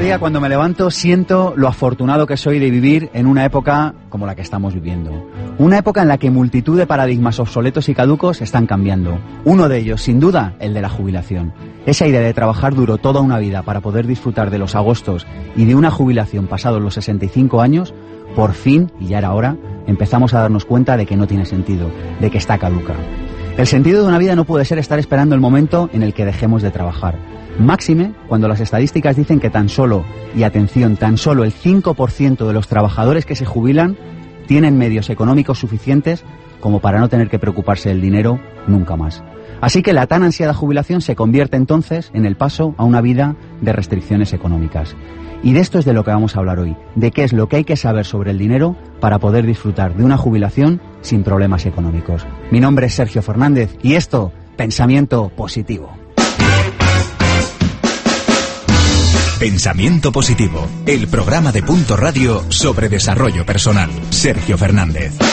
Día cuando me levanto siento lo afortunado que soy de vivir en una época como la que estamos viviendo. Una época en la que multitud de paradigmas obsoletos y caducos están cambiando. Uno de ellos, sin duda, el de la jubilación. Esa idea de trabajar duro toda una vida para poder disfrutar de los agostos y de una jubilación pasados los 65 años, por fin, y ya era hora, empezamos a darnos cuenta de que no tiene sentido, de que está caduca. El sentido de una vida no puede ser estar esperando el momento en el que dejemos de trabajar. Máxime cuando las estadísticas dicen que tan solo, y atención, tan solo el 5% de los trabajadores que se jubilan tienen medios económicos suficientes como para no tener que preocuparse del dinero nunca más. Así que la tan ansiada jubilación se convierte entonces en el paso a una vida de restricciones económicas. Y de esto es de lo que vamos a hablar hoy, de qué es lo que hay que saber sobre el dinero para poder disfrutar de una jubilación sin problemas económicos. Mi nombre es Sergio Fernández y esto, pensamiento positivo. Pensamiento Positivo, el programa de Punto Radio sobre desarrollo personal. Sergio Fernández.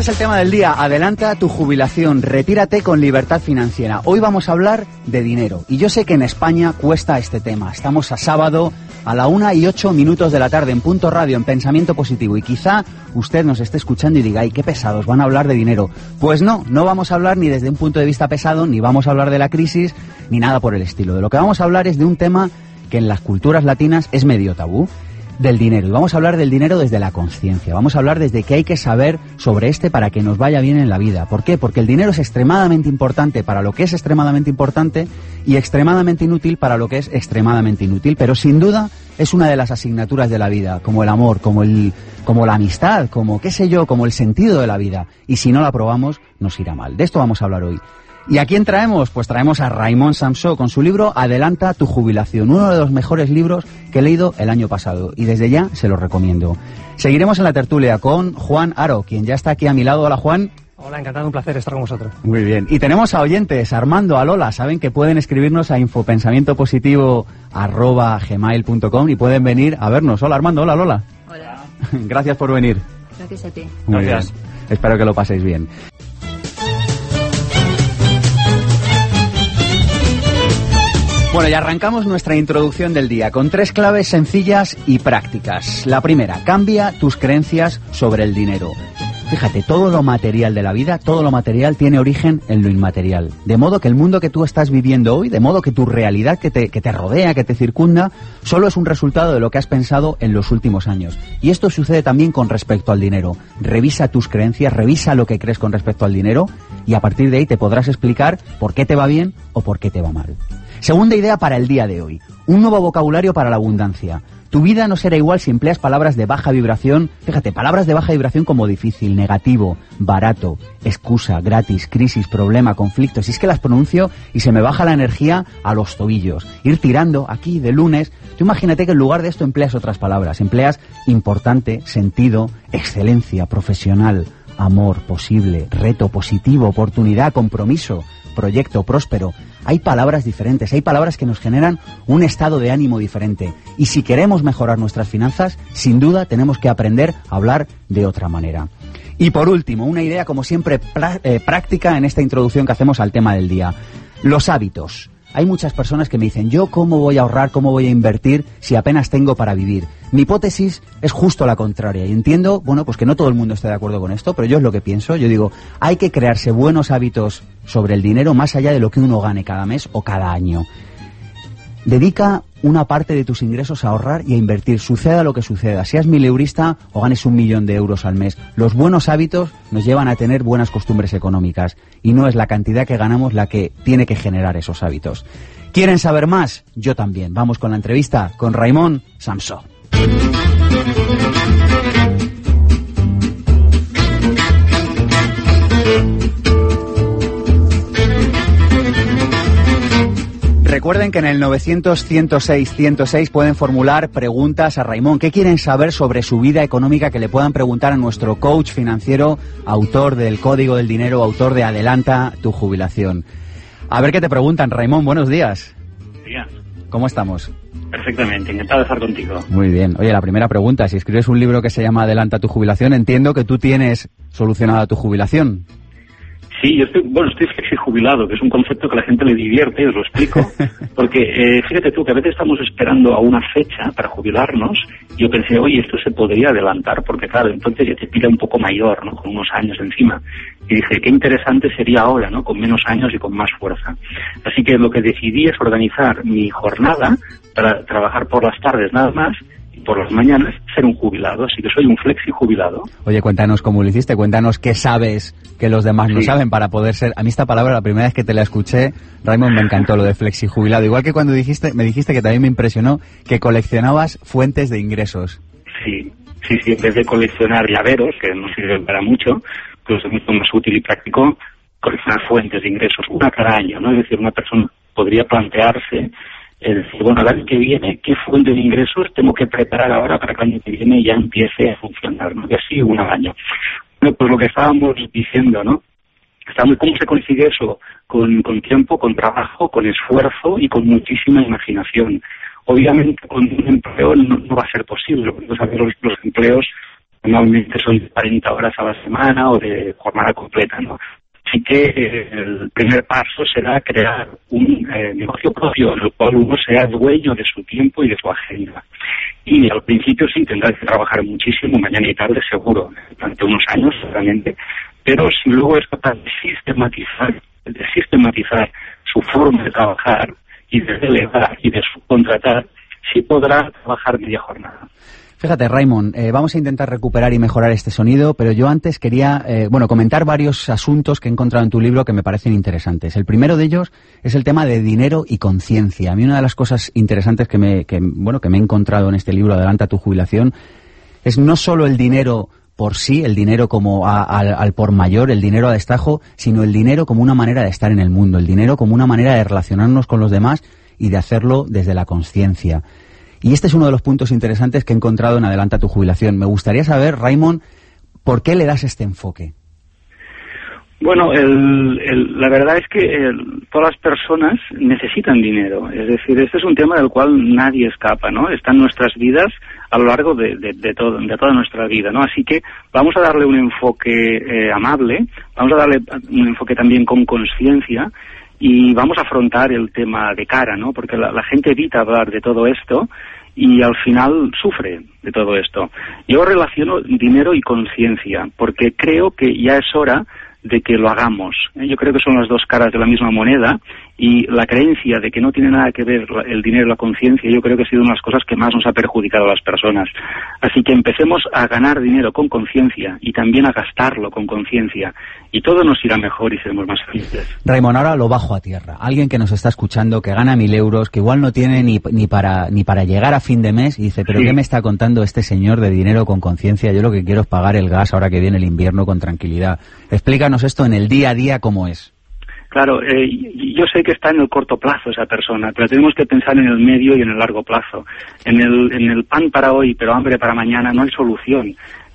Este es el tema del día. Adelanta tu jubilación, retírate con libertad financiera. Hoy vamos a hablar de dinero. Y yo sé que en España cuesta este tema. Estamos a sábado a la una y ocho minutos de la tarde en Punto Radio, en Pensamiento Positivo. Y quizá usted nos esté escuchando y diga, ay, qué pesados, van a hablar de dinero. Pues no, no vamos a hablar ni desde un punto de vista pesado, ni vamos a hablar de la crisis, ni nada por el estilo. De lo que vamos a hablar es de un tema que en las culturas latinas es medio tabú del dinero. Y vamos a hablar del dinero desde la conciencia. Vamos a hablar desde que hay que saber sobre este para que nos vaya bien en la vida. ¿Por qué? Porque el dinero es extremadamente importante para lo que es extremadamente importante y extremadamente inútil para lo que es extremadamente inútil. Pero sin duda es una de las asignaturas de la vida, como el amor, como el, como la amistad, como qué sé yo, como el sentido de la vida. Y si no la probamos, nos irá mal. De esto vamos a hablar hoy. ¿Y a quién traemos? Pues traemos a Raymond Samso con su libro Adelanta tu jubilación, uno de los mejores libros que he leído el año pasado y desde ya se lo recomiendo. Seguiremos en la tertulia con Juan Aro, quien ya está aquí a mi lado. Hola Juan. Hola, encantado, un placer estar con vosotros. Muy bien. Y tenemos a oyentes, Armando, a Lola, saben que pueden escribirnos a infopensamientopositivo.gmail.com y pueden venir a vernos. Hola Armando, hola Lola. Hola. Gracias por venir. Gracias a ti. Muy Gracias. bien. Espero que lo paséis bien. Bueno, y arrancamos nuestra introducción del día con tres claves sencillas y prácticas. La primera, cambia tus creencias sobre el dinero. Fíjate, todo lo material de la vida, todo lo material tiene origen en lo inmaterial. De modo que el mundo que tú estás viviendo hoy, de modo que tu realidad que te, que te rodea, que te circunda, solo es un resultado de lo que has pensado en los últimos años. Y esto sucede también con respecto al dinero. Revisa tus creencias, revisa lo que crees con respecto al dinero y a partir de ahí te podrás explicar por qué te va bien o por qué te va mal. Segunda idea para el día de hoy. Un nuevo vocabulario para la abundancia. Tu vida no será igual si empleas palabras de baja vibración. Fíjate, palabras de baja vibración como difícil, negativo, barato, excusa, gratis, crisis, problema, conflicto. Si es que las pronuncio y se me baja la energía a los tobillos. Ir tirando aquí de lunes. Tú imagínate que en lugar de esto empleas otras palabras. Empleas importante, sentido, excelencia, profesional, amor, posible, reto, positivo, oportunidad, compromiso, proyecto, próspero. Hay palabras diferentes, hay palabras que nos generan un estado de ánimo diferente. Y si queremos mejorar nuestras finanzas, sin duda tenemos que aprender a hablar de otra manera. Y por último, una idea como siempre eh, práctica en esta introducción que hacemos al tema del día. Los hábitos. Hay muchas personas que me dicen, yo cómo voy a ahorrar, cómo voy a invertir si apenas tengo para vivir. Mi hipótesis es justo la contraria y entiendo, bueno, pues que no todo el mundo está de acuerdo con esto, pero yo es lo que pienso. Yo digo, hay que crearse buenos hábitos sobre el dinero más allá de lo que uno gane cada mes o cada año. Dedica una parte de tus ingresos a ahorrar y a invertir, suceda lo que suceda, seas mileurista o ganes un millón de euros al mes. Los buenos hábitos nos llevan a tener buenas costumbres económicas y no es la cantidad que ganamos la que tiene que generar esos hábitos. ¿Quieren saber más? Yo también. Vamos con la entrevista con Raimón Samso. Recuerden que en el 900 106 106 pueden formular preguntas a Raimón. ¿Qué quieren saber sobre su vida económica que le puedan preguntar a nuestro coach financiero, autor del Código del Dinero, autor de Adelanta tu jubilación? A ver qué te preguntan, Raimón. Buenos días. Diga. ¿Cómo estamos? Perfectamente, encantado de estar contigo. Muy bien. Oye, la primera pregunta, si escribes un libro que se llama Adelanta tu jubilación, entiendo que tú tienes solucionada tu jubilación. Sí, yo estoy, bueno, estoy flexi jubilado, que es un concepto que a la gente le divierte, os lo explico. Porque eh, fíjate tú que a veces estamos esperando a una fecha para jubilarnos. Y yo pensé, oye, esto se podría adelantar, porque claro, entonces ya te pide un poco mayor, ¿no? Con unos años encima. Y dije, qué interesante sería ahora, ¿no? Con menos años y con más fuerza. Así que lo que decidí es organizar mi jornada para trabajar por las tardes nada más por las mañanas ser un jubilado, así que soy un flexi jubilado. Oye, cuéntanos cómo lo hiciste, cuéntanos qué sabes que los demás no saben para poder ser... A mí esta palabra, la primera vez que te la escuché, Raymond, me encantó lo de flexi jubilado. Igual que cuando dijiste, me dijiste que también me impresionó que coleccionabas fuentes de ingresos. Sí, sí, sí, en vez de coleccionar llaveros, que no sirven para mucho, pues es mucho más útil y práctico coleccionar fuentes de ingresos, una cada año, ¿no? Es decir, una persona podría plantearse es decir, bueno, el año que viene, ¿qué fuente de ingresos tengo que preparar ahora para que el año que viene ya empiece a funcionar? ¿no? Y así un año. Bueno, pues lo que estábamos diciendo, ¿no? ¿Cómo se consigue eso? Con, con tiempo, con trabajo, con esfuerzo y con muchísima imaginación. Obviamente con un empleo no, va a ser posible, porque los, los empleos normalmente son de 40 horas a la semana o de jornada completa, ¿no? Así que eh, el primer paso será crear un eh, negocio propio en el cual uno sea dueño de su tiempo y de su agenda. Y al principio sí tendrá que trabajar muchísimo, mañana y tarde seguro, durante unos años seguramente, pero si luego es capaz de sistematizar, de sistematizar su forma de trabajar y de delegar y de subcontratar, sí podrá trabajar media jornada. Fíjate, Raymond, eh, vamos a intentar recuperar y mejorar este sonido, pero yo antes quería, eh, bueno, comentar varios asuntos que he encontrado en tu libro que me parecen interesantes. El primero de ellos es el tema de dinero y conciencia. A mí una de las cosas interesantes que me, que, bueno, que me he encontrado en este libro, Adelanta tu jubilación, es no solo el dinero por sí, el dinero como al por mayor, el dinero a destajo, sino el dinero como una manera de estar en el mundo, el dinero como una manera de relacionarnos con los demás y de hacerlo desde la conciencia. Y este es uno de los puntos interesantes que he encontrado en Adelanta tu jubilación. Me gustaría saber, Raymond, ¿por qué le das este enfoque? Bueno, la verdad es que todas las personas necesitan dinero. Es decir, este es un tema del cual nadie escapa, ¿no? Está en nuestras vidas a lo largo de, todo, de toda nuestra vida, ¿no? Así que vamos a darle un enfoque eh, amable, vamos a darle un enfoque también con conciencia y vamos a afrontar el tema de cara, ¿no? Porque la, gente evita hablar de todo esto y al final sufre de todo esto. Yo relaciono dinero y conciencia, porque creo que ya es hora de que lo hagamos. ¿eh? Yo creo que son las dos caras de la misma moneda y la creencia de que no tiene nada que ver el dinero y la conciencia, yo creo que ha sido una de las cosas que más nos ha perjudicado a las personas. Así que empecemos a ganar dinero con conciencia y también a gastarlo con conciencia y todo nos irá mejor y seremos más felices. Raymond, ahora lo bajo a tierra. Alguien que nos está escuchando, que gana mil euros, que igual no tiene ni, ni, para, ni para llegar a fin de mes y dice, pero ¿qué me está contando este señor de dinero con conciencia? Yo lo que quiero es pagar el gas ahora que viene el invierno con tranquilidad. Explícanos esto en el día a día cómo es. Claro, eh, yo sé que está en el corto plazo esa persona, pero tenemos que pensar en el medio y en el largo plazo. En el, en el pan para hoy, pero hambre para mañana, no hay solución.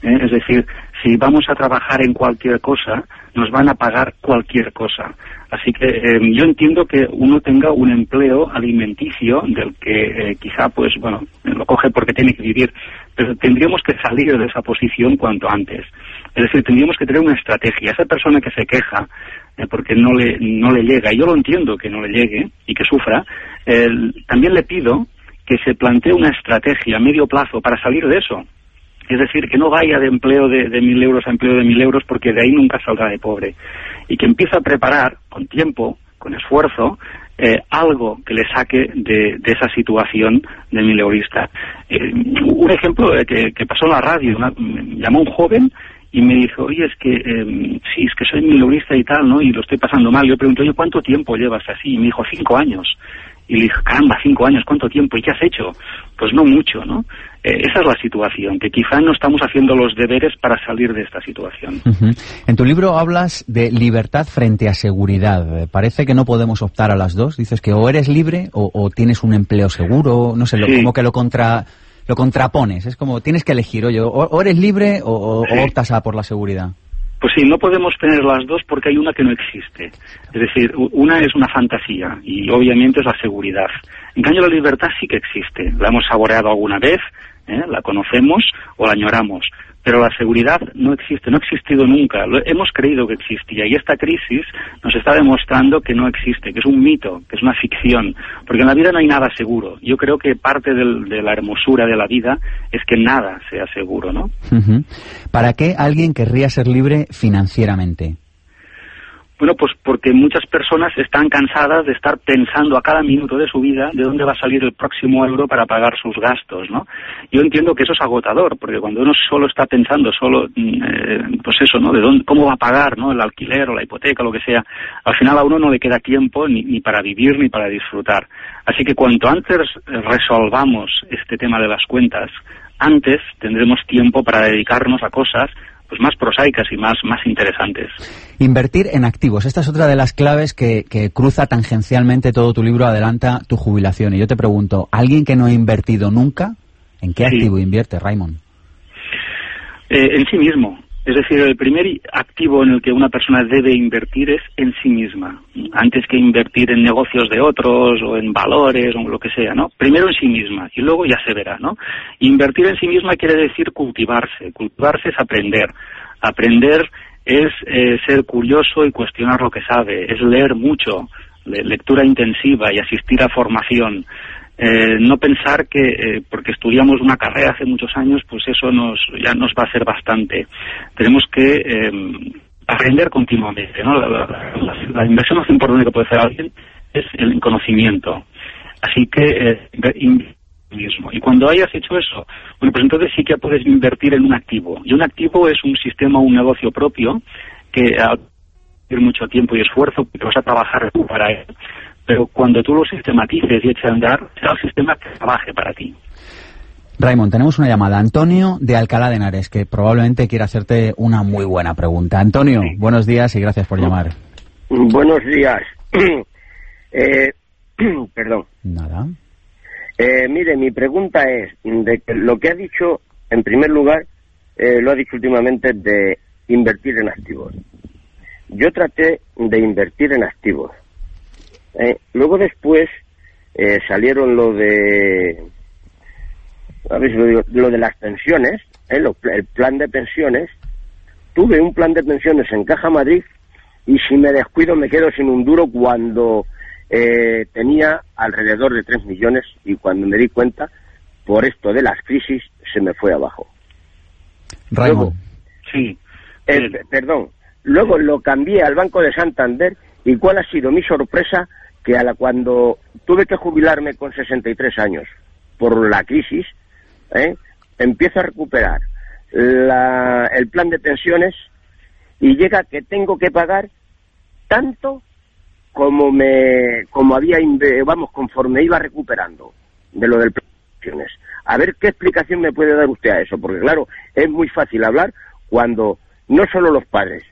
¿eh? Es decir, si vamos a trabajar en cualquier cosa, nos van a pagar cualquier cosa. Así que eh, yo entiendo que uno tenga un empleo alimenticio del que quizá, pues, bueno, lo coge porque tiene que vivir, pero tendríamos que salir de esa posición cuanto antes. Es decir, tendríamos que tener una estrategia. Esa persona que se queja eh, porque no le, no le llega, y yo lo entiendo que no le llegue y que sufra, también le pido que se plantee una estrategia a medio plazo para salir de eso. Es decir, que no vaya de empleo de, mil euros a empleo de mil euros porque de ahí nunca saldrá de pobre. Y que empiece a preparar con tiempo, con esfuerzo, eh, algo que le saque de, esa situación de mil eurista. Eh, un ejemplo que, que, pasó en la radio, llamó un joven y me dijo, oye, es que eh, sí, es que soy mileurista y tal, ¿no? Y lo estoy pasando mal. Yo pregunté, oye, ¿cuánto tiempo llevas así? Y me dijo, cinco años. Y le dije, caramba, cinco años, ¿cuánto tiempo? ¿Y qué has hecho? Pues no mucho, ¿no? Eh, esa es la situación, que quizá no estamos haciendo los deberes para salir de esta situación. En tu libro hablas de libertad frente a seguridad. Parece que no podemos optar a las dos. Dices que o eres libre o, tienes un empleo seguro, no sé, como que lo contra lo contrapones. Es como tienes que elegir, oye, o, eres libre o, optas a por la seguridad. Pues sí, no podemos tener las dos porque hay una que no existe. Es decir, una es una fantasía y obviamente es la seguridad. En cambio, la libertad sí que existe. La hemos saboreado alguna vez ¿eh? la conocemos o la añoramos, pero la seguridad no existe, no ha existido nunca. Lo, hemos creído que existía y esta crisis nos está demostrando que no existe, que es un mito, que es una ficción, porque en la vida no hay nada seguro. Yo creo que parte de la hermosura de la vida es que nada sea seguro, ¿no? ¿Para qué alguien querría ser libre financieramente? Bueno, pues porque muchas personas están cansadas de estar pensando a cada minuto de su vida de dónde va a salir el próximo euro para pagar sus gastos, ¿no? Yo entiendo que eso es agotador, porque cuando uno solo está pensando, solo, mm, eh, pues eso, ¿no? De dónde, cómo va a pagar, ¿no? El alquiler o la hipoteca, lo que sea, al final a uno no le queda tiempo ni, ni para vivir ni para disfrutar. Así que cuanto antes resolvamos este tema de las cuentas, antes tendremos tiempo para dedicarnos a cosas pues más prosaicas y más, más interesantes. Invertir en activos. Esta es otra de las claves que, que cruza tangencialmente todo tu libro, adelanta tu jubilación. Y yo te pregunto, ¿alguien que no ha invertido nunca, en qué Sí. activo invierte, Raymond? Eh, en sí mismo. Es decir, el primer activo en el que una persona debe invertir es en sí misma, antes que invertir en negocios de otros o en valores o lo que sea, ¿no? Primero en sí misma y luego ya se verá, ¿no? Invertir en sí misma quiere decir cultivarse. Cultivarse es aprender. Aprender es eh, ser curioso y cuestionar lo que sabe, es leer mucho, le- lectura intensiva y asistir a formación. Eh, no pensar que eh, porque estudiamos una carrera hace muchos años, pues eso nos ya nos va a ser bastante. Tenemos que eh, aprender continuamente. ¿no? La, la- inversión más importante que puede hacer alguien es el conocimiento. Así que eh, mismo. Y cuando hayas hecho eso, bueno, pues entonces sí que puedes invertir en un activo. Y un activo es un sistema, un negocio propio que a mucho tiempo y esfuerzo porque vas a trabajar tú para él. Pero cuando tú lo sistematices y eches a andar, será el sistema que trabaje para ti. Raymond, tenemos una llamada. Antonio de Alcalá de Henares, que probablemente quiere hacerte una muy buena pregunta. Antonio, buenos días y gracias por llamar. Buenos días. Eh, perdón. Nada. Eh, mire, mi pregunta es de que lo que ha dicho, en primer lugar, eh, lo ha dicho últimamente de invertir en activos. Yo traté de invertir en activos. Eh, luego después eh, salieron lo de a ver si lo, digo, lo de las pensiones, eh, lo- el plan de pensiones. Tuve un plan de pensiones en Caja Madrid y si me descuido me quedo sin un duro cuando eh, tenía alrededor de 3 millones y cuando me di cuenta, por esto de las crisis, se me fue abajo. Sí. Eh, pe- perdón. Luego lo cambié al Banco de Santander y cuál ha sido mi sorpresa que a la cuando tuve que jubilarme con 63 años por la crisis, ¿eh? empiezo a recuperar la- el plan de pensiones y llega que tengo que pagar tanto como me como había vamos conforme iba recuperando de lo del plan de pensiones. A ver qué explicación me puede dar usted a eso, porque claro, es muy fácil hablar cuando no solo los padres,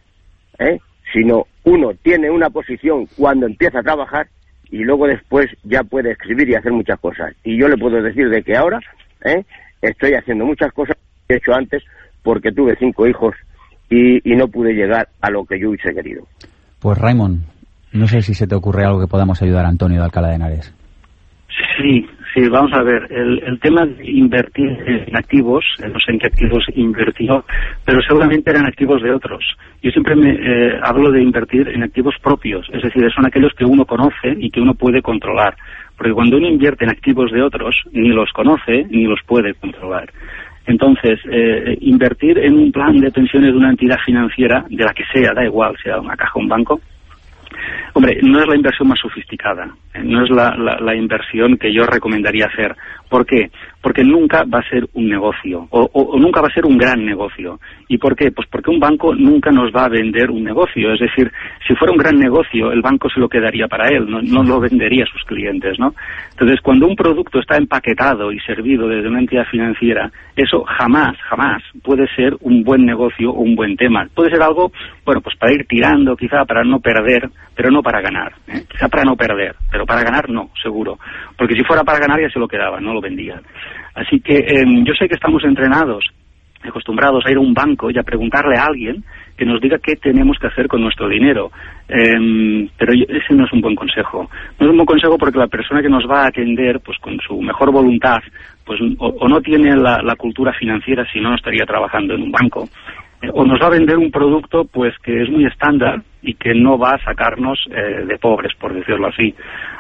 ¿eh? Sino uno tiene una posición cuando empieza a trabajar y luego después ya puede escribir y hacer muchas cosas. Y yo le puedo decir de que ahora ¿eh? estoy haciendo muchas cosas que he hecho antes porque tuve cinco hijos y, y no pude llegar a lo que yo hubiese querido. Pues Raymond, no sé si se te ocurre algo que podamos ayudar a Antonio de Alcalá de Henares. Sí, sí, vamos a ver. El, el tema de invertir en activos, no sé en qué activos invirtió, pero seguramente eran activos de otros. Yo siempre me eh, hablo de invertir en activos propios, es decir, son aquellos que uno conoce y que uno puede controlar. Porque cuando uno invierte en activos de otros, ni los conoce ni los puede controlar. Entonces, eh, invertir en un plan de pensiones de una entidad financiera, de la que sea, da igual, sea una caja o un banco, Hombre, no es la inversión más sofisticada, eh, no es la, la- la inversión que yo recomendaría hacer. ¿Por qué? Porque nunca va a ser un negocio, o, o- o nunca va a ser un gran negocio. ¿Y por qué? Pues porque un banco nunca nos va a vender un negocio. Es decir, si fuera un gran negocio, el banco se lo quedaría para él, no, lo vendería a sus clientes, ¿no? Entonces, cuando un producto está empaquetado y servido desde una entidad financiera, eso jamás, jamás puede ser un buen negocio o un buen tema. Puede ser algo, bueno, pues para ir tirando, quizá para no perder, pero no para ganar. ¿eh? Quizá para no perder, pero para ganar no, seguro. Porque si fuera para ganar ya se lo quedaban, no lo vendían. Así que eh, yo sé que estamos entrenados acostumbrados a ir a un banco y a preguntarle a alguien que nos diga qué tenemos que hacer con nuestro dinero. Em, pero ese no es un buen consejo. No es un buen consejo porque la persona que nos va a atender, pues con su mejor voluntad, pues o, no tiene la, la, cultura financiera, si no, no estaría trabajando en un banco. Eh, o nos va a vender un producto, pues que es muy estándar y que no va a sacarnos eh, de pobres, por decirlo así.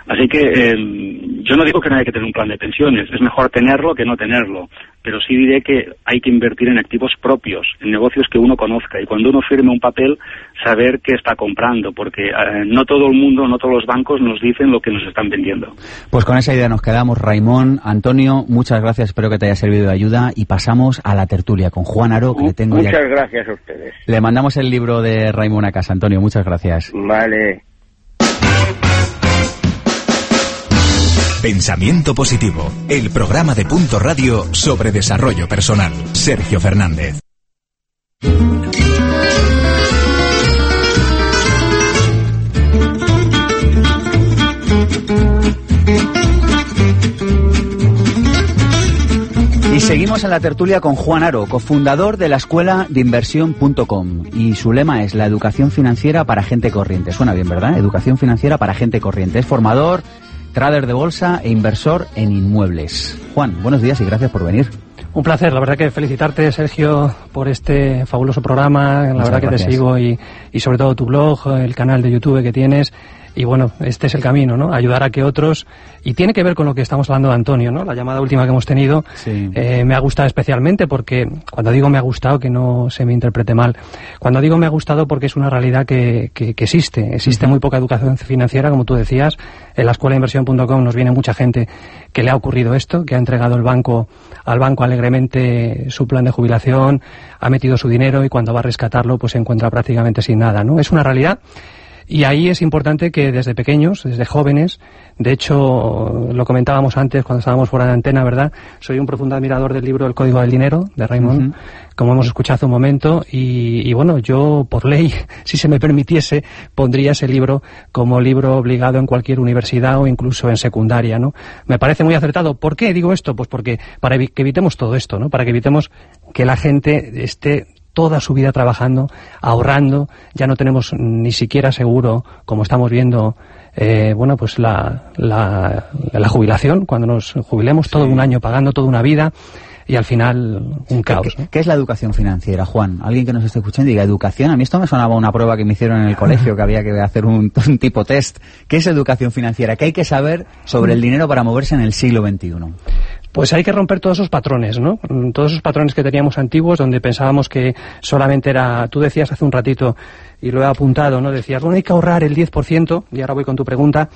Así que em, yo no digo que no haya que tener un plan de pensiones, es mejor tenerlo que no tenerlo, pero sí diré que hay que invertir en activos propios, en negocios que uno conozca y cuando uno firme un papel saber qué está comprando, porque eh, no todo el mundo, no todos los bancos nos dicen lo que nos están vendiendo. Pues con esa idea nos quedamos, Raimón. Antonio, muchas gracias, espero que te haya servido de ayuda y pasamos a la tertulia con Juan Aro, que le tengo Muchas gracias a ustedes. Le mandamos el libro de Raimón a casa, Antonio, muchas gracias. Vale. Pensamiento Positivo, el programa de Punto Radio sobre desarrollo personal. Sergio Fernández. Y seguimos en la tertulia con Juan Aro, cofundador de la escuela de inversión.com. Y su lema es la educación financiera para gente corriente. Suena bien, ¿verdad? Educación financiera para gente corriente. Es formador, trader de bolsa e inversor en inmuebles. Juan, buenos días y gracias por venir. Un placer, la verdad que felicitarte, Sergio, por este fabuloso programa. La verdad que te sigo y, y sobre todo tu blog, el canal de YouTube que tienes y bueno, este es el camino, ¿no? Ayudar a que otros, y tiene que ver con lo que estamos hablando de Antonio, ¿no? La llamada última que hemos tenido eh, me ha gustado especialmente porque, cuando digo me ha gustado, que no se me interprete mal, cuando digo me ha gustado porque es una realidad que, que, existe, existe muy poca educación financiera, como tú decías, en la escuela de inversión.com nos viene mucha gente que le ha ocurrido esto, que ha entregado el banco al banco alegremente su plan de jubilación, ha metido su dinero y cuando va a rescatarlo pues se encuentra prácticamente sin nada, ¿no? Es una realidad y ahí es importante que desde pequeños, desde jóvenes, de hecho, lo comentábamos antes cuando estábamos fuera de antena, ¿verdad? Soy un profundo admirador del libro El Código del Dinero, de Raymond, como hemos escuchado hace un momento, y, bueno, yo, por ley, si se me permitiese, pondría ese libro como libro obligado en cualquier universidad o incluso en secundaria, ¿no? Me parece muy acertado. ¿Por qué digo esto? Pues porque para que evitemos todo esto, ¿no? Para que evitemos que la gente esté toda su vida trabajando, ahorrando, ya no tenemos ni siquiera seguro, como estamos viendo, eh, bueno, pues la, la, la, jubilación, cuando nos jubilemos todo un año pagando toda una vida y al final un caos. ¿Qué, es la educación financiera, Juan? Alguien que nos esté escuchando diga educación. A mí esto me sonaba una prueba que me hicieron en el colegio, que había que hacer un, un tipo test. ¿Qué es educación financiera? ¿Qué hay que saber sobre el dinero para moverse en el siglo XXI? Pues hay que romper todos esos patrones, ¿no? Mm, todos esos patrones que teníamos antiguos, donde pensábamos que solamente era, tú decías hace un ratito, y lo he apuntado, ¿no? Decías, bueno, hay que ahorrar el 10%, y ahora voy con tu pregunta,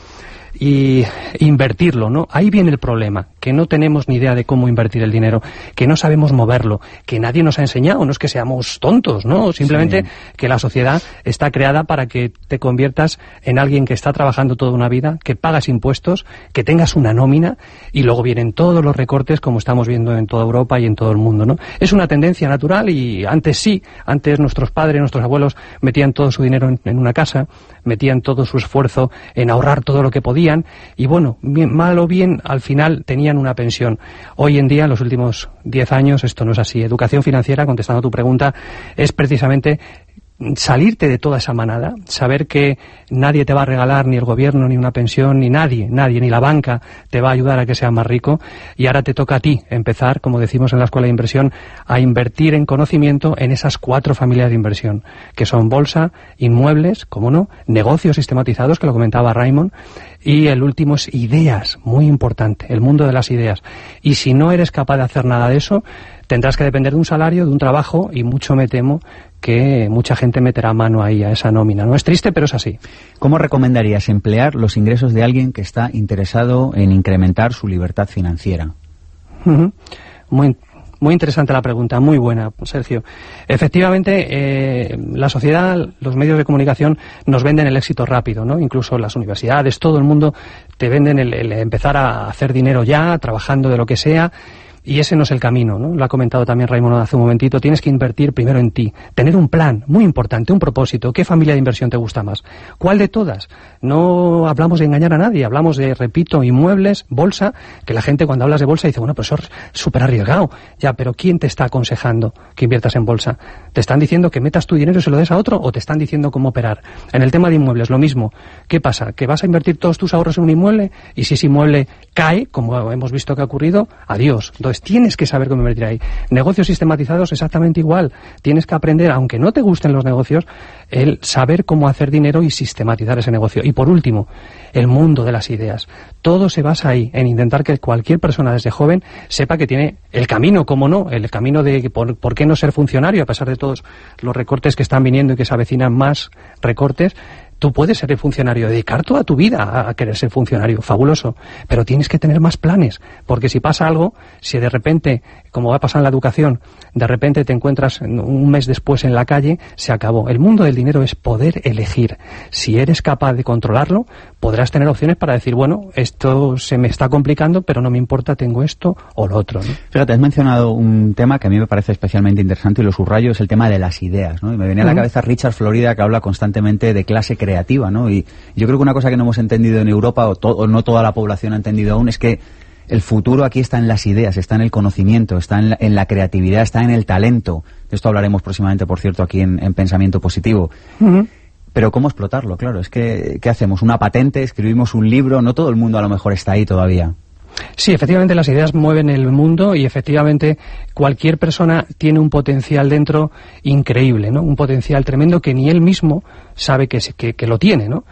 y invertirlo, ¿no? Ahí viene el problema, que no tenemos ni idea de cómo invertir el dinero, que no sabemos moverlo, que nadie nos ha enseñado, no es que seamos tontos, ¿no? Simplemente que la sociedad está creada para que te conviertas en alguien que está trabajando toda una vida, que pagas impuestos, que tengas una nómina y luego vienen todos los recortes como estamos viendo en toda Europa y en todo el mundo, ¿no? Es una tendencia natural y antes sí, antes nuestros padres, nuestros abuelos metían todo su dinero en una casa, metían todo su esfuerzo en ahorrar todo lo que podían y bueno, mal o bien al final tenían una pensión. Hoy en día, en los últimos diez años, esto no es así. Educación financiera, contestando a tu pregunta, es precisamente salirte de toda esa manada, saber que nadie te va a regalar, ni el gobierno, ni una pensión, ni nadie, nadie, ni la banca te va a ayudar a que seas más rico y ahora te toca a ti empezar, como decimos en la escuela de inversión, a invertir en conocimiento en esas cuatro familias de inversión, que son bolsa, inmuebles, como no, negocios sistematizados, que lo comentaba Raymond, y el último es ideas, muy importante, el mundo de las ideas. Y si no eres capaz de hacer nada de eso, tendrás que depender de un salario, de un trabajo, y mucho me temo que mucha gente meterá mano ahí a esa nómina. No es triste, pero es así. ¿Cómo recomendarías emplear los ingresos de alguien que está interesado en incrementar su libertad financiera? Muy, muy interesante la pregunta, muy buena, Sergio. Efectivamente, eh, la sociedad, los medios de comunicación nos venden el éxito rápido, ¿no? Incluso las universidades, todo el mundo te venden el empezar a hacer dinero ya, trabajando de lo que sea, Y ese no es el camino, ¿no? Lo ha comentado también Raymond hace un momentito. Tienes que invertir primero en ti. Tener un plan, muy importante, un propósito. ¿Qué familia de inversión te gusta más? ¿Cuál de todas? No hablamos de engañar a nadie. Hablamos de, repito, inmuebles, bolsa, que la gente cuando hablas de bolsa dice, bueno, pues eso es súper arriesgado. Ya, pero ¿quién te está aconsejando que inviertas en bolsa? ¿Te están diciendo que metas tu dinero y se lo des a otro o te están diciendo cómo operar? En el tema de inmuebles, lo mismo. ¿Qué pasa? ¿Que vas a invertir todos tus ahorros en un inmueble? Y si ese inmueble cae, como hemos visto que ha ocurrido, adiós. Entonces tienes que saber cómo invertir ahí. Negocios sistematizados exactamente igual. Tienes que aprender, aunque no te gusten los negocios, el saber cómo hacer dinero y sistematizar ese negocio. Y por último, el mundo de las ideas. Todo se basa ahí, en intentar que cualquier persona desde joven sepa que tiene el camino, como no, el camino de por, por qué no ser funcionario, a pesar de todos los recortes que están viniendo y que se avecinan más recortes, Tú puedes ser el funcionario, dedicar toda tu vida a, querer ser funcionario, fabuloso, pero tienes que tener más planes, porque si pasa algo, si de repente, como va a pasar en la educación, de repente te encuentras un mes después en la calle, se acabó. El mundo del dinero es poder elegir. Si eres capaz de controlarlo, podrás tener opciones para decir, bueno, esto se me está complicando, pero no me importa, tengo esto o lo otro. Fíjate, has mencionado un tema que a mí me parece especialmente interesante y lo subrayo, es el tema de las ideas. ¿no? Y me venía a la cabeza Richard Florida, que habla constantemente de clase creativa, ¿no? Y yo creo que una cosa que no hemos entendido en Europa, o, no toda la población ha entendido aún, es que el futuro aquí está en las ideas, está en el conocimiento, está en la, creatividad, está en el talento. De esto hablaremos próximamente, por cierto, aquí en, Pensamiento Positivo. Pero ¿cómo explotarlo? Claro, es que, ¿qué hacemos? ¿Una patente? ¿Escribimos un libro? No todo el mundo a lo mejor está ahí todavía. Sí, efectivamente las ideas mueven el mundo y efectivamente cualquier persona tiene un potencial dentro increíble, ¿no? Un potencial tremendo que ni él mismo sabe que, que, lo tiene, ¿no?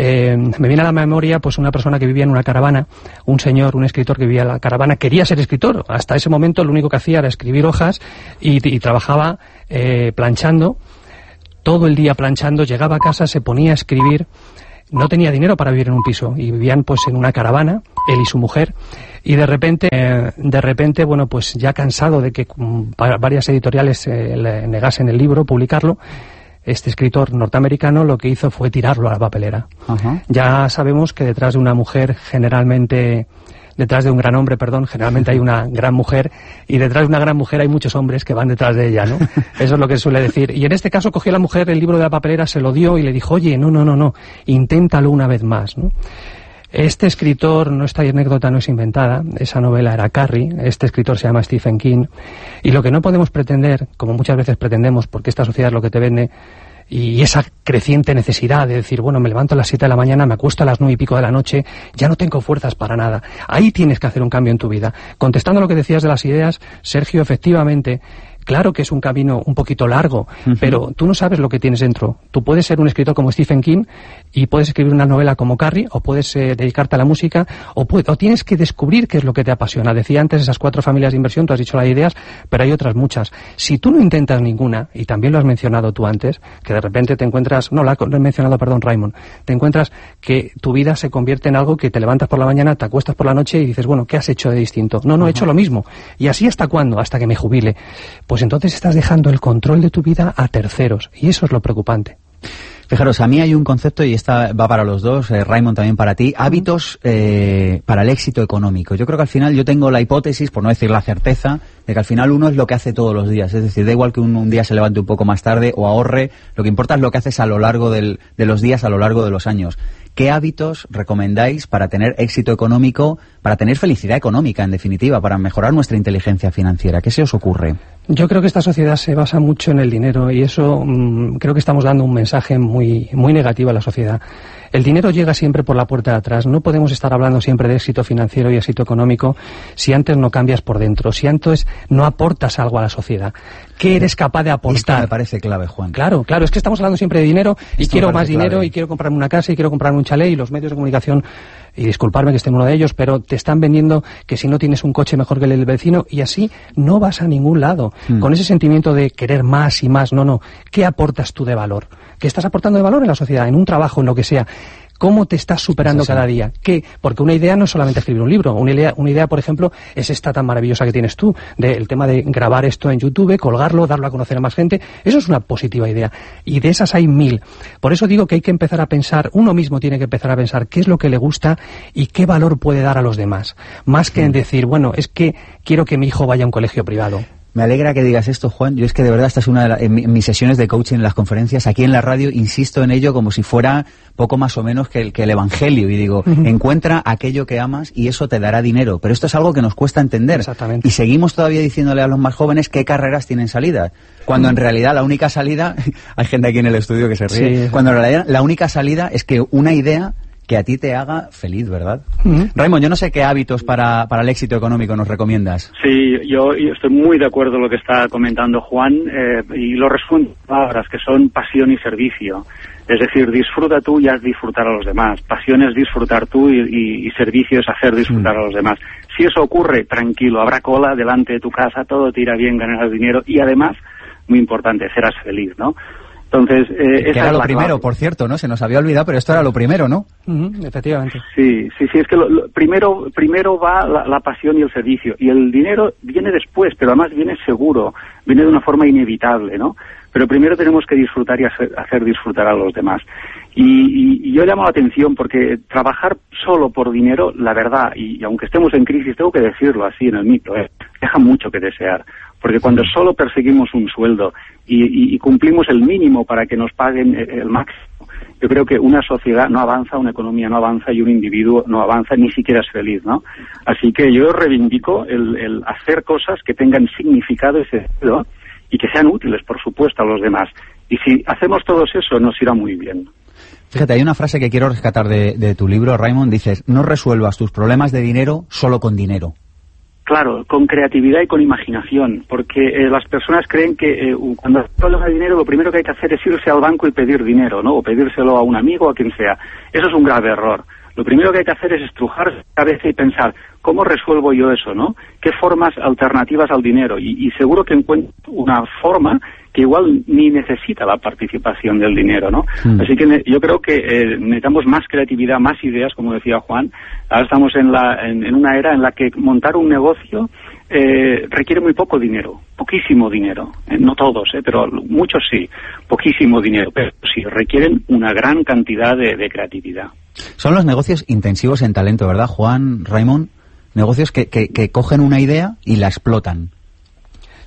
Eh, me viene a la memoria pues una persona que vivía en una caravana, un señor, un escritor que vivía en la caravana, quería ser escritor. Hasta ese momento lo único que hacía era escribir hojas y, trabajaba eh, planchando, todo el día planchando, llegaba a casa, se ponía a escribir. No tenía dinero para vivir en un piso y vivían pues en una caravana, él y su mujer, y de repente, eh, de repente, bueno, pues ya cansado de que mm, varias editoriales le negasen el libro, publicarlo, este escritor norteamericano lo que hizo fue tirarlo a la papelera. Ya sabemos que detrás de una mujer generalmente detrás de un gran hombre, perdón, generalmente hay una gran mujer y detrás de una gran mujer hay muchos hombres que van detrás de ella, ¿no? Eso es lo que suele decir. Y en este caso cogió la mujer el libro de la papelera, se lo dio y le dijo, oye, no, no, no, no, inténtalo una vez más, ¿no? Este escritor, no esta anécdota no es inventada, esa novela era Carrie, este escritor se llama Stephen King, y lo que no podemos pretender, como muchas veces pretendemos, porque esta sociedad es lo que te vende, y esa creciente necesidad de decir, bueno, me levanto a las 7 de la mañana, me acuesto a las nueve y pico de la noche, ya no tengo fuerzas para nada. Ahí tienes que hacer un cambio en tu vida. Contestando lo que decías de las ideas, Sergio, efectivamente, Claro que es un camino un poquito largo, pero tú no sabes lo que tienes dentro. Tú puedes ser un escritor como Stephen King y puedes escribir una novela como Carrie, o puedes eh, dedicarte a la música, o, o, tienes que descubrir qué es lo que te apasiona. Decía antes esas cuatro familias de inversión, tú has dicho las ideas, pero hay otras muchas. Si tú no intentas ninguna, y también lo has mencionado tú antes, que de repente te encuentras, no, lo he mencionado, perdón, Raymond, te encuentras que tu vida se convierte en algo que te levantas por la mañana, te acuestas por la noche y dices, bueno, ¿qué has hecho de distinto? No, no, he hecho lo mismo. ¿Y así hasta cuándo? Hasta que me jubile. Pues pues entonces estás dejando el control de tu vida a terceros. Y eso es lo preocupante. Fijaros, a mí hay un concepto, y esta va para los dos, eh, Raymond también para ti, hábitos eh, para el éxito económico. Yo creo que al final yo tengo la hipótesis, por no decir la certeza, de que al final uno es lo que hace todos los días. Es decir, da igual que un, día se levante un poco más tarde o ahorre, lo que importa es lo que haces a lo largo de los días, a lo largo de los años. ¿Qué hábitos recomendáis para tener éxito económico, para tener felicidad económica, en definitiva, para mejorar nuestra inteligencia financiera? ¿Qué se os ocurre? Yo creo que esta sociedad se basa mucho en el dinero y eso mm, creo que estamos dando un mensaje muy, muy negativo a la sociedad. El dinero llega siempre por la puerta de atrás. No podemos estar hablando siempre de éxito financiero y éxito económico si antes no cambias por dentro, si antes no aportas algo a la sociedad. ¿Qué eres capaz de aportar? Esto me parece clave, Juan. Claro, claro, es que estamos hablando siempre de dinero y quiero más dinero y quiero comprarme una casa y quiero comprarme un chalet y los medios de comunicación y disculparme que esté en uno de ellos, pero te están vendiendo que si no tienes un coche mejor que el del vecino y así no vas a ningún lado. Hmm. Con ese sentimiento de querer más y más, no, no. ¿Qué aportas tú de valor? ¿Qué estás aportando de valor en la sociedad, en un trabajo, en lo que sea? ¿Cómo te estás superando cada día? ¿Qué? Porque una idea no es solamente escribir un libro. Una idea, una idea, por ejemplo, es esta tan maravillosa que tienes tú, del tema de grabar esto en YouTube, colgarlo, darlo a conocer a más gente. Eso es una positiva idea. Y de esas hay mil. Por eso digo que hay que empezar a pensar, uno mismo tiene que empezar a pensar qué es lo que le gusta y qué valor puede dar a los demás. Más que en decir, bueno, es que quiero que mi hijo vaya a un colegio privado. Me alegra que digas esto, Juan. Yo es que de verdad esta es una de en, mis sesiones de coaching en las conferencias, aquí en la radio, insisto en ello como si fuera poco más o menos que el, que el Evangelio. Y digo, encuentra aquello que amas y eso te dará dinero. Pero esto es algo que nos cuesta entender. Exactamente. Y seguimos todavía diciéndole a los más jóvenes qué carreras tienen salida. Cuando en realidad la única salida, hay gente aquí en el estudio que se ríe, cuando en realidad la única salida es que una idea que a ti te haga feliz, ¿verdad? Raymond, yo no sé qué hábitos para, para, el éxito económico nos recomiendas. Sí, yo, estoy muy de acuerdo con lo que está comentando Juan eh, y lo resumo en palabras que son pasión y servicio. Es decir, disfruta tú y haz disfrutar a los demás. Pasión es disfrutar tú y, y, servicio es hacer disfrutar a los demás. Si eso ocurre, tranquilo, habrá cola delante de tu casa, todo te irá bien, ganarás dinero y además, muy importante, serás feliz, ¿no? Entonces, eh, era lo primero, por cierto, ¿no? Se nos había olvidado, pero esto era lo primero, ¿no? efectivamente. Sí, sí, sí, es que lo, primero, primero va la, pasión y el servicio, y el dinero viene después, pero además viene seguro, viene de una forma inevitable, ¿no? Pero primero tenemos que disfrutar y hacer, disfrutar a los demás. Y, yo llamo la atención porque trabajar solo por dinero, la verdad, y, aunque estemos en crisis, tengo que decirlo así en el mito, ¿eh? deja mucho que desear. Porque cuando solo perseguimos un sueldo y, cumplimos el mínimo para que nos paguen el máximo, yo creo que una sociedad no avanza, una economía no avanza y un individuo no avanza, ni siquiera es feliz, ¿no? Así que yo reivindico el, hacer cosas que tengan significado y sentido y que sean útiles, por supuesto, a los demás. Y si hacemos todo eso, nos irá muy bien. Fíjate, hay una frase que quiero rescatar de, de tu libro, Raymond, dices, no resuelvas tus problemas de dinero solo con dinero. Claro, con creatividad y con imaginación, porque eh, las personas creen que eh, cuando problema de dinero lo primero que hay que hacer es irse al banco y pedir dinero, ¿no? O pedírselo a un amigo o a quien sea. Eso es un grave error. Lo primero que hay que hacer es estrujar la cabeza y pensar, ¿cómo resuelvo yo eso, no? ¿Qué formas alternativas al dinero? Y, y seguro que encuentro una forma que igual ni necesita la participación del dinero, ¿no? Hmm. Así que yo creo que eh, necesitamos más creatividad, más ideas, como decía Juan. Ahora estamos en, la, en, una era en la que montar un negocio eh, requiere muy poco dinero, poquísimo dinero. Eh, no todos, eh, pero muchos sí, poquísimo dinero, pero sí requieren una gran cantidad de, de creatividad. Son los negocios intensivos en talento, ¿verdad, Juan, Raymond? Negocios que, que, que cogen una idea y la explotan.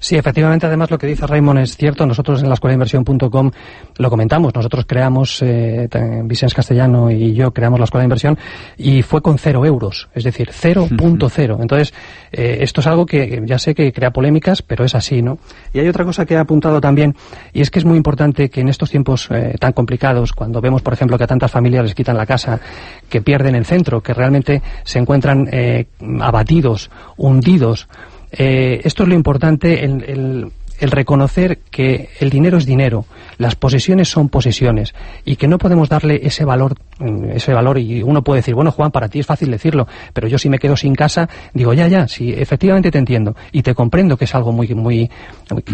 Sí, efectivamente, además lo que dice Raymond es cierto. Nosotros en la escuela de inversión.com lo comentamos. Nosotros creamos, eh, Vicens Castellano y yo creamos la escuela de inversión y fue con cero euros, es decir, 0.0. Entonces, eh, esto es algo que ya sé que crea polémicas, pero es así, ¿no? Y hay otra cosa que he apuntado también y es que es muy importante que en estos tiempos eh, tan complicados, cuando vemos, por ejemplo, que a tantas familias les quitan la casa, que pierden el centro, que realmente se encuentran eh, abatidos, hundidos, eh, esto es lo importante, el, el reconocer que el dinero es dinero, las posesiones son posesiones y que no podemos darle ese valor, mm, ese valor y uno puede decir, bueno Juan, para ti es fácil decirlo, pero yo si me quedo sin casa, digo, ya, ya, sí, efectivamente te entiendo y te comprendo que es algo muy, muy,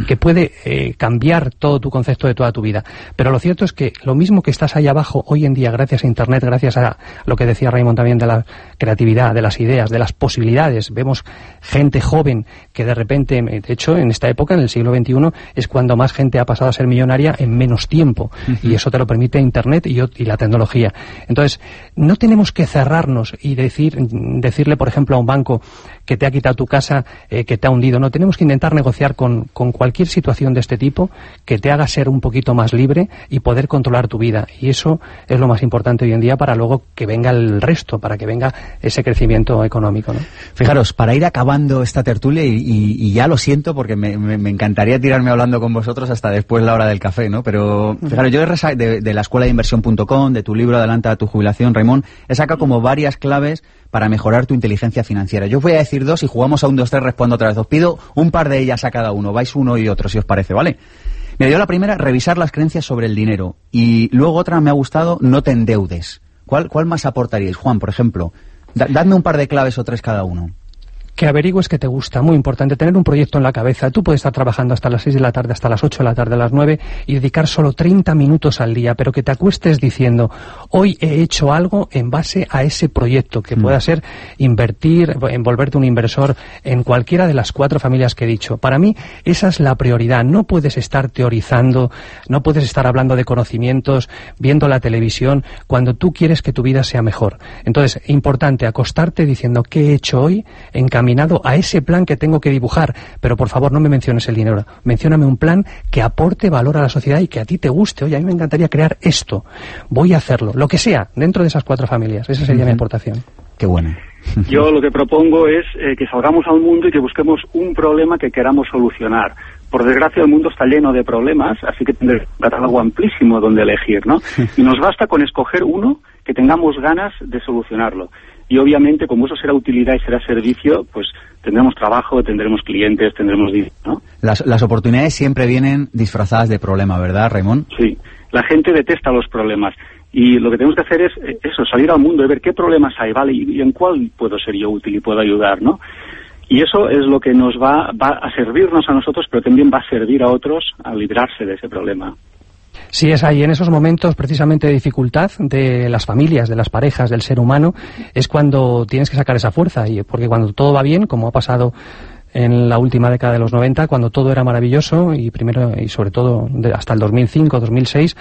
que puede eh, cambiar todo tu concepto de toda tu vida. Pero lo cierto es que lo mismo que estás ahí abajo hoy en día, gracias a Internet, gracias a lo que decía Raymond también de la creatividad, de las ideas, de las posibilidades, vemos gente joven que de repente, de hecho, en esta época, en el siglo es cuando más gente ha pasado a ser millonaria en menos tiempo. Y eso te lo permite Internet y, y, la tecnología. Entonces, no tenemos que cerrarnos y decir, decirle, por ejemplo, a un banco que te ha quitado tu casa, eh, que te ha hundido. No, tenemos que intentar negociar con, con cualquier situación de este tipo que te haga ser un poquito más libre y poder controlar tu vida. Y eso es lo más importante hoy en día para luego que venga el resto, para que venga ese crecimiento económico. ¿no? Fijaros, para ir acabando esta tertulia, y, y, ya lo siento porque me, me, encantaría tirarme hablando con vosotros hasta después la hora del café, ¿no? Pero, fijaros, yo de, de la escuela de inversión.com, de tu libro Adelanta tu jubilación, Raymond, he sacado como varias claves para mejorar tu inteligencia financiera. Yo os voy a decir dos y jugamos a un, dos, tres, respondo otra vez. Os pido un par de ellas a cada uno. Vais uno y otro, si os parece, ¿vale? Me dio la primera, revisar las creencias sobre el dinero. Y luego otra me ha gustado, no te endeudes. ¿Cuál, cuál más aportaríais? Juan, por ejemplo. dadme un par de claves o tres cada uno. Que averigües que te gusta, muy importante, tener un proyecto en la cabeza. Tú puedes estar trabajando hasta las 6 de la tarde, hasta las 8 de la tarde, a las 9 y dedicar solo 30 minutos al día, pero que te acuestes diciendo, hoy he hecho algo en base a ese proyecto, que pueda ser invertir, envolverte un inversor en cualquiera de las cuatro familias que he dicho. Para mí, esa es la prioridad. No puedes estar teorizando, no puedes estar hablando de conocimientos, viendo la televisión, cuando tú quieres que tu vida sea mejor. Entonces, importante, acostarte diciendo qué he hecho hoy encaminado a ese plan que tengo que dibujar. Pero por favor, no me menciones el dinero. Mencióname un plan que aporte valor a la sociedad y que a ti te guste. Oye, a mí me encantaría crear esto. Voy a hacerlo. Lo que sea, dentro de esas cuatro familias. Esa sería mi aportación. Qué bueno. Yo lo que propongo es eh, que salgamos al mundo y que busquemos un problema que queramos solucionar. Por desgracia el mundo está lleno de problemas, así que tendremos un catálogo amplísimo donde elegir, ¿no? Y nos basta con escoger uno que tengamos ganas de solucionarlo. Y obviamente, como eso será utilidad y será servicio, pues tendremos trabajo, tendremos clientes, tendremos dinero, ¿no? Las, las oportunidades siempre vienen disfrazadas de problema, ¿verdad, Raymond? Sí. La gente detesta los problemas. Y lo que tenemos que hacer es eh, eso, salir al mundo y ver qué problemas hay, ¿vale? Y, en cuál puedo ser yo útil y puedo ayudar, ¿no? Y eso es lo que nos va, va a servirnos a nosotros, pero también va a servir a otros a librarse de ese problema. Sí, es ahí, en esos momentos precisamente de dificultad de las familias, de las parejas, del ser humano, es cuando tienes que sacar esa fuerza, y porque cuando todo va bien, como ha pasado en la última década de los 90, cuando todo era maravilloso y primero y sobre todo hasta el 2005, 2006,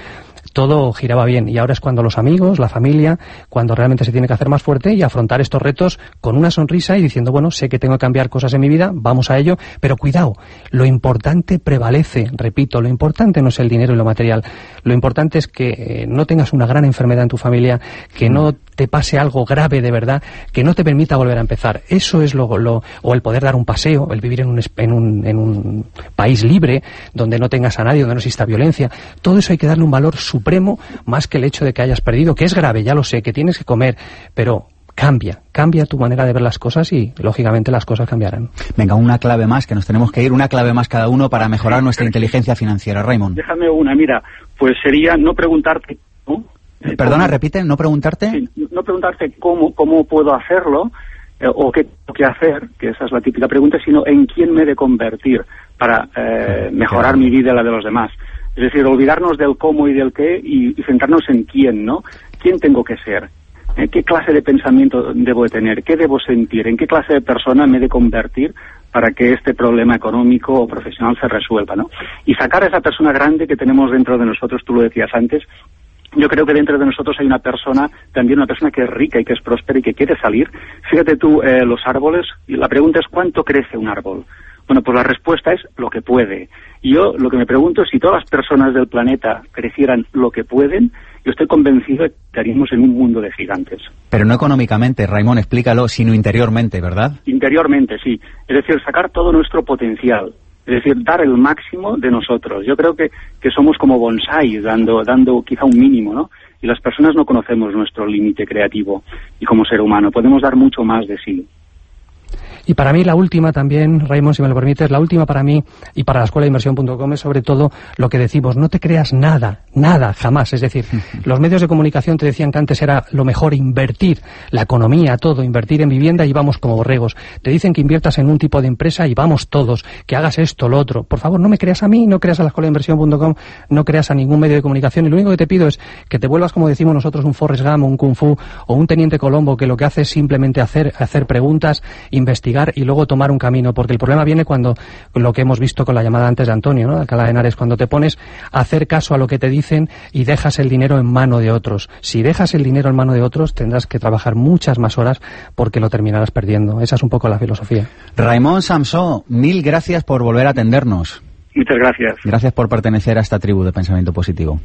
todo giraba bien. Y ahora es cuando los amigos, la familia, cuando realmente se tiene que hacer más fuerte y afrontar estos retos con una sonrisa y diciendo, bueno, sé que tengo que cambiar cosas en mi vida, vamos a ello, pero cuidado, lo importante prevalece, repito, lo importante no es el dinero y lo material, lo importante es que eh, no tengas una gran enfermedad en tu familia, que no te pase algo grave de verdad, que no te permita volver a empezar. Eso es lo, lo o el poder dar un paseo, el vivir en un, en un, en un país libre, donde no tengas a nadie, donde no exista violencia. Todo eso hay que darle un valor supremo más que el hecho de que hayas perdido, que es grave, ya lo sé, que tienes que comer, pero cambia, cambia tu manera de ver las cosas y lógicamente las cosas cambiarán. Venga, una clave más, que nos tenemos que ir, una clave más cada uno para mejorar nuestra inteligencia financiera. Raymond. Déjame una, mira, pues sería no preguntarte Perdona, repite, no preguntarte. no preguntarte cómo, cómo puedo hacerlo eh, o qué tengo que hacer, que esa es la típica pregunta, sino en quién me he de convertir para eh, mejorar mi vida y la de los demás. Es decir, olvidarnos del cómo y del qué y, centrarnos en quién, ¿no? ¿Quién tengo que ser? ¿En qué clase de pensamiento debo de tener? ¿Qué debo sentir? ¿En qué clase de persona me he de convertir para que este problema económico o profesional se resuelva, ¿no? Y sacar a esa persona grande que tenemos dentro de nosotros, tú lo decías antes, yo creo que dentro de nosotros hay una persona, también una persona que es rica y que es próspera y que quiere salir. Fíjate tú, eh, los árboles, y la pregunta es ¿cuánto crece un árbol? Bueno, pues la respuesta es lo que puede. Y yo lo que me pregunto es si todas las personas del planeta crecieran lo que pueden, yo estoy convencido de que estaríamos en un mundo de gigantes. Pero no económicamente, Raimón, explícalo, sino interiormente, ¿verdad? Interiormente, sí. Es decir, sacar todo nuestro potencial. Es decir, dar el máximo de nosotros. Yo creo que, que somos como bonsai, dando, dando quizá un mínimo, ¿no? Y las personas no conocemos nuestro límite creativo y como ser humano podemos dar mucho más de sí. Y para mí la última también, Raymond, si me lo permites, la última para mí y para la escuela de inversión.com es sobre todo lo que decimos, no te creas nada, nada, jamás. Es decir, los medios de comunicación te decían que antes era lo mejor invertir, la economía, todo, invertir en vivienda y vamos como borregos. Te dicen que inviertas en un tipo de empresa y vamos todos, que hagas esto, lo otro. Por favor, no me creas a mí, no creas a la escuela de inversión.com, no creas a ningún medio de comunicación y lo único que te pido es que te vuelvas, como decimos nosotros, un Forrest Gump, un Kung Fu o un Teniente Colombo que lo que hace es simplemente hacer, hacer preguntas, investigar y luego tomar un camino, porque el problema viene cuando, lo que hemos visto con la llamada antes de Antonio, ¿no? Alcalá de Henares, cuando te pones a hacer caso a lo que te dicen y dejas el dinero en mano de otros. Si dejas el dinero en mano de otros, tendrás que trabajar muchas más horas porque lo terminarás perdiendo. Esa es un poco la filosofía. Raimón Samsó, mil gracias por volver a atendernos. Muchas gracias. Gracias por pertenecer a esta tribu de pensamiento positivo.